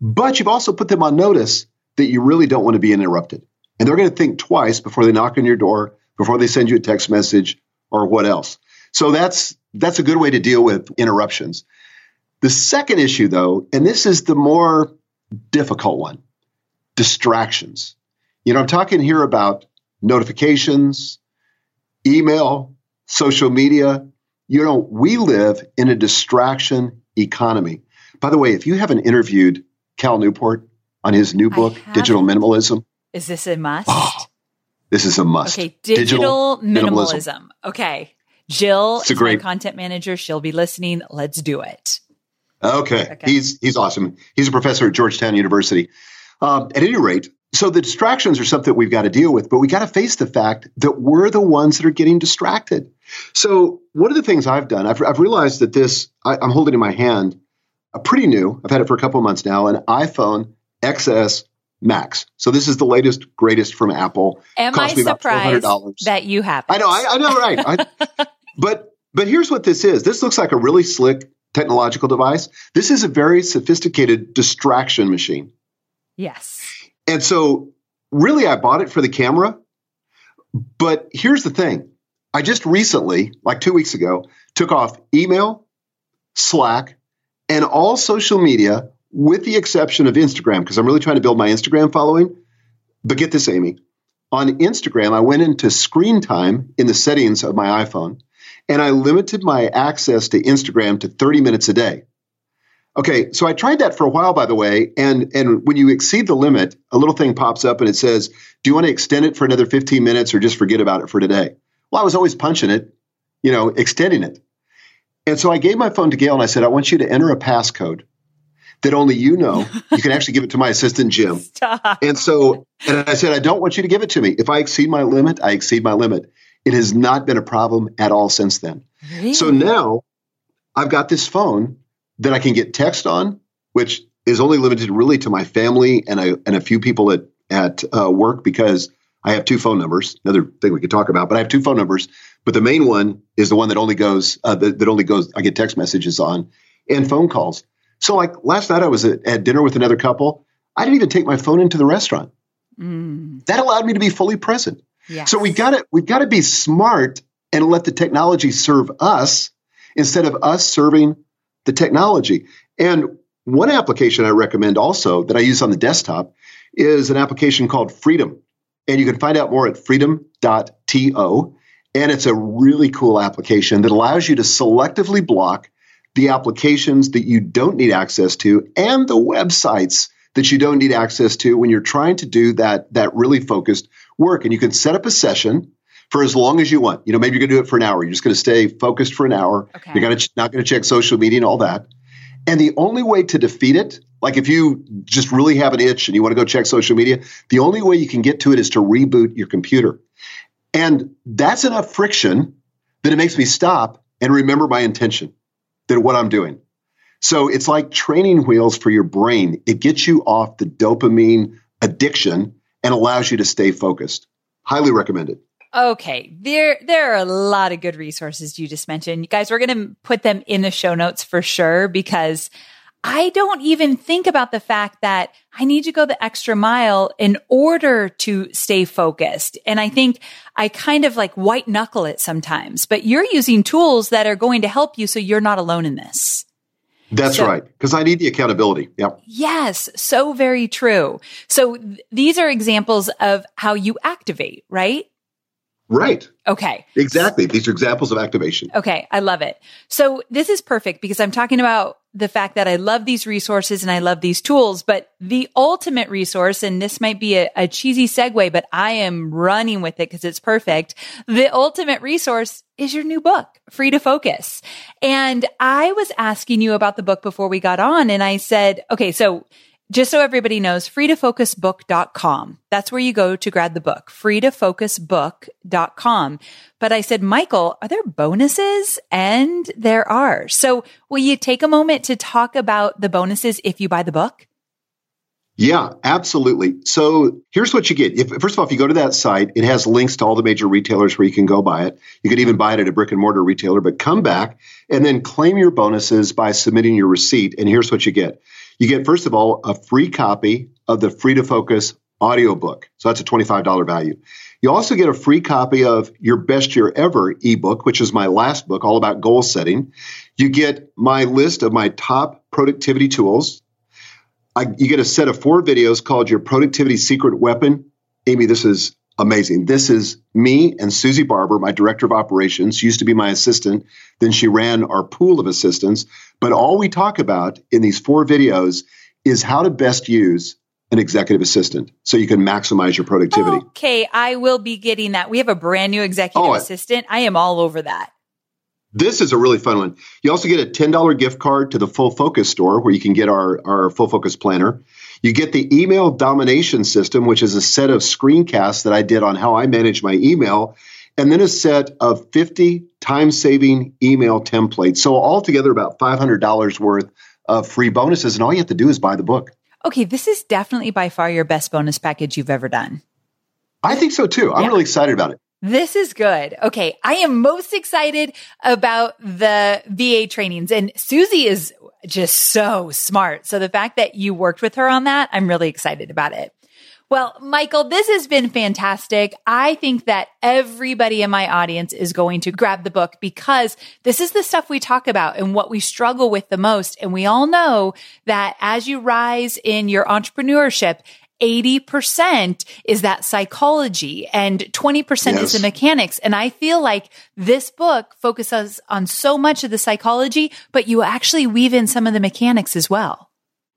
but you've also put them on notice that you really don't want to be interrupted. And they're going to think twice before they knock on your door, before they send you a text message or what else. So that's that's a good way to deal with interruptions. The second issue though, and this is the more difficult one, distractions. You know, I'm talking here about notifications, email, social media. You know, we live in a distraction economy. By the way, if you haven't interviewed Cal Newport on his new book, Digital Minimalism, is this a must? Oh, this is a must. Okay, digital, digital minimalism. minimalism. Okay. Jill it's a great content manager. She'll be listening. Let's do it. Okay. okay. He's he's awesome. He's a professor at Georgetown University. Um, at any rate, so the distractions are something we've got to deal with, but we got to face the fact that we're the ones that are getting distracted. So one of the things I've done, I've, I've realized that this I, am holding in my hand, a pretty new. I've had it for a couple months now, an iPhone XS Max. So this is the latest, greatest from Apple. Am Cost I surprised that you have? It. I know, I, I know, right? I, but but here's what this is. This looks like a really slick technological device. This is a very sophisticated distraction machine. Yes. And so, really, I bought it for the camera. But here's the thing: I just recently, like two weeks ago, took off email, Slack, and all social media with the exception of Instagram, because I'm really trying to build my Instagram following. But get this, Amy. On Instagram, I went into screen time in the settings of my iPhone and I limited my access to Instagram to 30 minutes a day. Okay, so I tried that for a while, by the way, and and when you exceed the limit, a little thing pops up and it says, "Do you want to extend it for another 15 minutes or just forget about it for today?" Well, I was always punching it, you know, extending it, and so I gave my phone to Gail and I said, "I want you to enter a passcode that only you know. You can actually give it to my assistant, Jim. Stop. And so, and I said, I don't want you to give it to me. If I exceed my limit, I exceed my limit. It has not been a problem at all since then. Really? So now I've got this phone that I can get text on, which is only limited really to my family and a, and a few people at, at uh, work because I have two phone numbers. Another thing we could talk about, but I have two phone numbers. But the main one is the one that only goes uh, that, that only goes. I get text messages on and phone calls. So, like last night, I was at, at dinner with another couple. I didn't even take my phone into the restaurant. Mm. That allowed me to be fully present. Yes. So we got to we got to be smart and let the technology serve us instead of us serving the technology. And one application I recommend also that I use on the desktop is an application called Freedom. And you can find out more at freedom.to. And it's a really cool application that allows you to selectively block the applications that you don't need access to and the websites that you don't need access to when you're trying to do that that really focused work. And you can set up a session for as long as you want. You know maybe you're going to do it for an hour. You're just going to stay focused for an hour. Okay. you're gonna, not going to check social media and all that. And the only way to defeat it like if you just really have an itch and you want to go check social media the only way you can get to it is to reboot your computer. And that's enough friction that it makes me stop and remember my intention than what I'm doing. So it's like training wheels for your brain. It gets you off the dopamine addiction and allows you to stay focused. Highly recommended. Okay, there there are a lot of good resources you just mentioned. You guys, we're going to put them in the show notes for sure because I don't even think about the fact that I need to go the extra mile in order to stay focused. And I think I kind of like white knuckle it sometimes, but you're using tools that are going to help you so you're not alone in this. That's so, right. Because I need the accountability. Yep. Yes. So very true. So th- these are examples of how you activate, right? Right. Okay. Exactly. These are examples of activation. Okay. I love it. So this is perfect because I'm talking about the fact that I love these resources and I love these tools, but the ultimate resource, and this might be a, a cheesy segue, but I am running with it because it's perfect. The ultimate resource is your new book, Free to Focus. And I was asking you about the book before we got on and I said, okay, so just so everybody knows, freetofocusbook.com. That's where you go to grab the book, freetofocusbook.com. But I said, Michael, are there bonuses? And there are. So will you take a moment to talk about the bonuses if you buy the book? Yeah, absolutely. So here's what you get. If, first of all, if you go to that site, it has links to all the major retailers where you can go buy it. You could even buy it at a brick and mortar retailer, but come back and then claim your bonuses by submitting your receipt. And here's what you get. You get, first of all, a free copy of the Free to Focus audiobook. So that's a $25 value. You also get a free copy of Your Best Year Ever ebook, which is my last book, all about goal setting. You get my list of my top productivity tools I, you get a set of four videos called Your Productivity Secret Weapon. Amy, this is amazing. This is me and Susie Barber, my director of operations, she used to be my assistant. Then she ran our pool of assistants. But all we talk about in these four videos is how to best use an executive assistant so you can maximize your productivity. Okay, I will be getting that. We have a brand new executive oh, assistant. I am all over that. This is a really fun one. You also get a $10 gift card to the Full Focus store where you can get our, our Full Focus planner. You get the email domination system, which is a set of screencasts that I did on how I manage my email, and then a set of 50 time saving email templates. So, altogether, about $500 worth of free bonuses. And all you have to do is buy the book. Okay, this is definitely by far your best bonus package you've ever done. I think so too. I'm yeah. really excited about it. This is good. Okay. I am most excited about the VA trainings and Susie is just so smart. So the fact that you worked with her on that, I'm really excited about it. Well, Michael, this has been fantastic. I think that everybody in my audience is going to grab the book because this is the stuff we talk about and what we struggle with the most. And we all know that as you rise in your entrepreneurship 80% is that psychology and 20% yes. is the mechanics. And I feel like this book focuses on so much of the psychology, but you actually weave in some of the mechanics as well.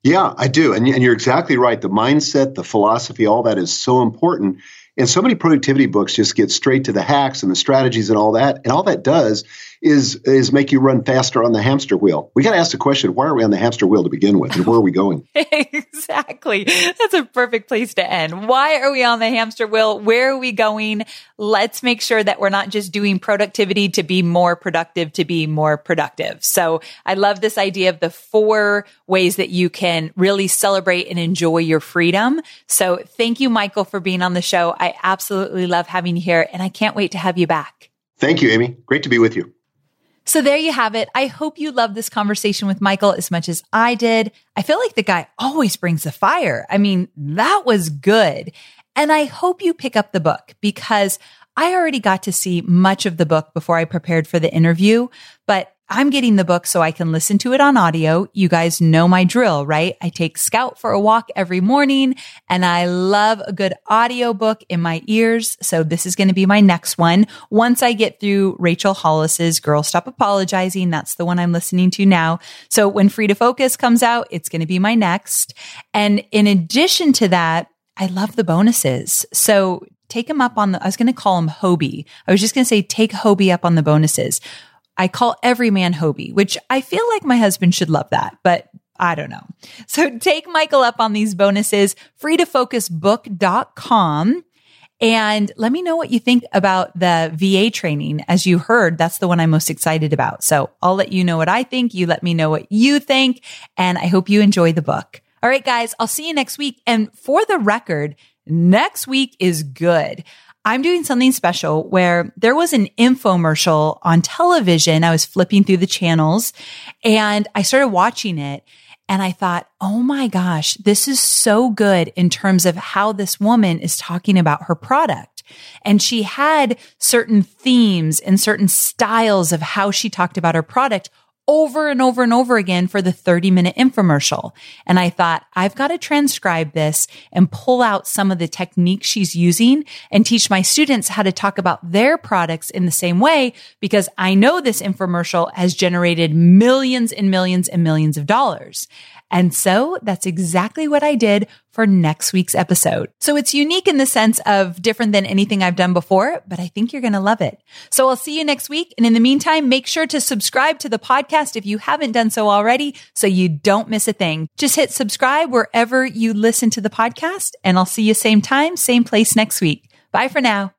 Yeah, I do. And, and you're exactly right. The mindset, the philosophy, all that is so important. And so many productivity books just get straight to the hacks and the strategies and all that. And all that does is is make you run faster on the hamster wheel. We got to ask the question: Why are we on the hamster wheel to begin with, and where are we going? exactly. That's a perfect place to end. Why are we on the hamster wheel? Where are we going? Let's make sure that we're not just doing productivity to be more productive, to be more productive. So I love this idea of the four ways that you can really celebrate and enjoy your freedom. So thank you, Michael, for being on the show. I absolutely love having you here, and I can't wait to have you back. Thank you, Amy. Great to be with you. So there you have it. I hope you loved this conversation with Michael as much as I did. I feel like the guy always brings the fire. I mean, that was good. And I hope you pick up the book because I already got to see much of the book before I prepared for the interview, but I'm getting the book so I can listen to it on audio. You guys know my drill, right? I take Scout for a walk every morning and I love a good audio book in my ears. So this is going to be my next one. Once I get through Rachel Hollis's Girl Stop Apologizing, that's the one I'm listening to now. So when Free to Focus comes out, it's going to be my next. And in addition to that, I love the bonuses. So take them up on the, I was going to call them Hobie. I was just going to say, take Hobie up on the bonuses. I call every man Hobie, which I feel like my husband should love that, but I don't know. So take Michael up on these bonuses, freetofocusbook.com. And let me know what you think about the VA training. As you heard, that's the one I'm most excited about. So I'll let you know what I think. You let me know what you think. And I hope you enjoy the book. All right, guys, I'll see you next week. And for the record, next week is good. I'm doing something special where there was an infomercial on television. I was flipping through the channels and I started watching it and I thought, oh my gosh, this is so good in terms of how this woman is talking about her product. And she had certain themes and certain styles of how she talked about her product over and over and over again for the 30 minute infomercial. And I thought, I've got to transcribe this and pull out some of the techniques she's using and teach my students how to talk about their products in the same way because I know this infomercial has generated millions and millions and millions of dollars. And so that's exactly what I did for next week's episode. So it's unique in the sense of different than anything I've done before, but I think you're going to love it. So I'll see you next week. And in the meantime, make sure to subscribe to the podcast if you haven't done so already so you don't miss a thing. Just hit subscribe wherever you listen to the podcast and I'll see you same time, same place next week. Bye for now.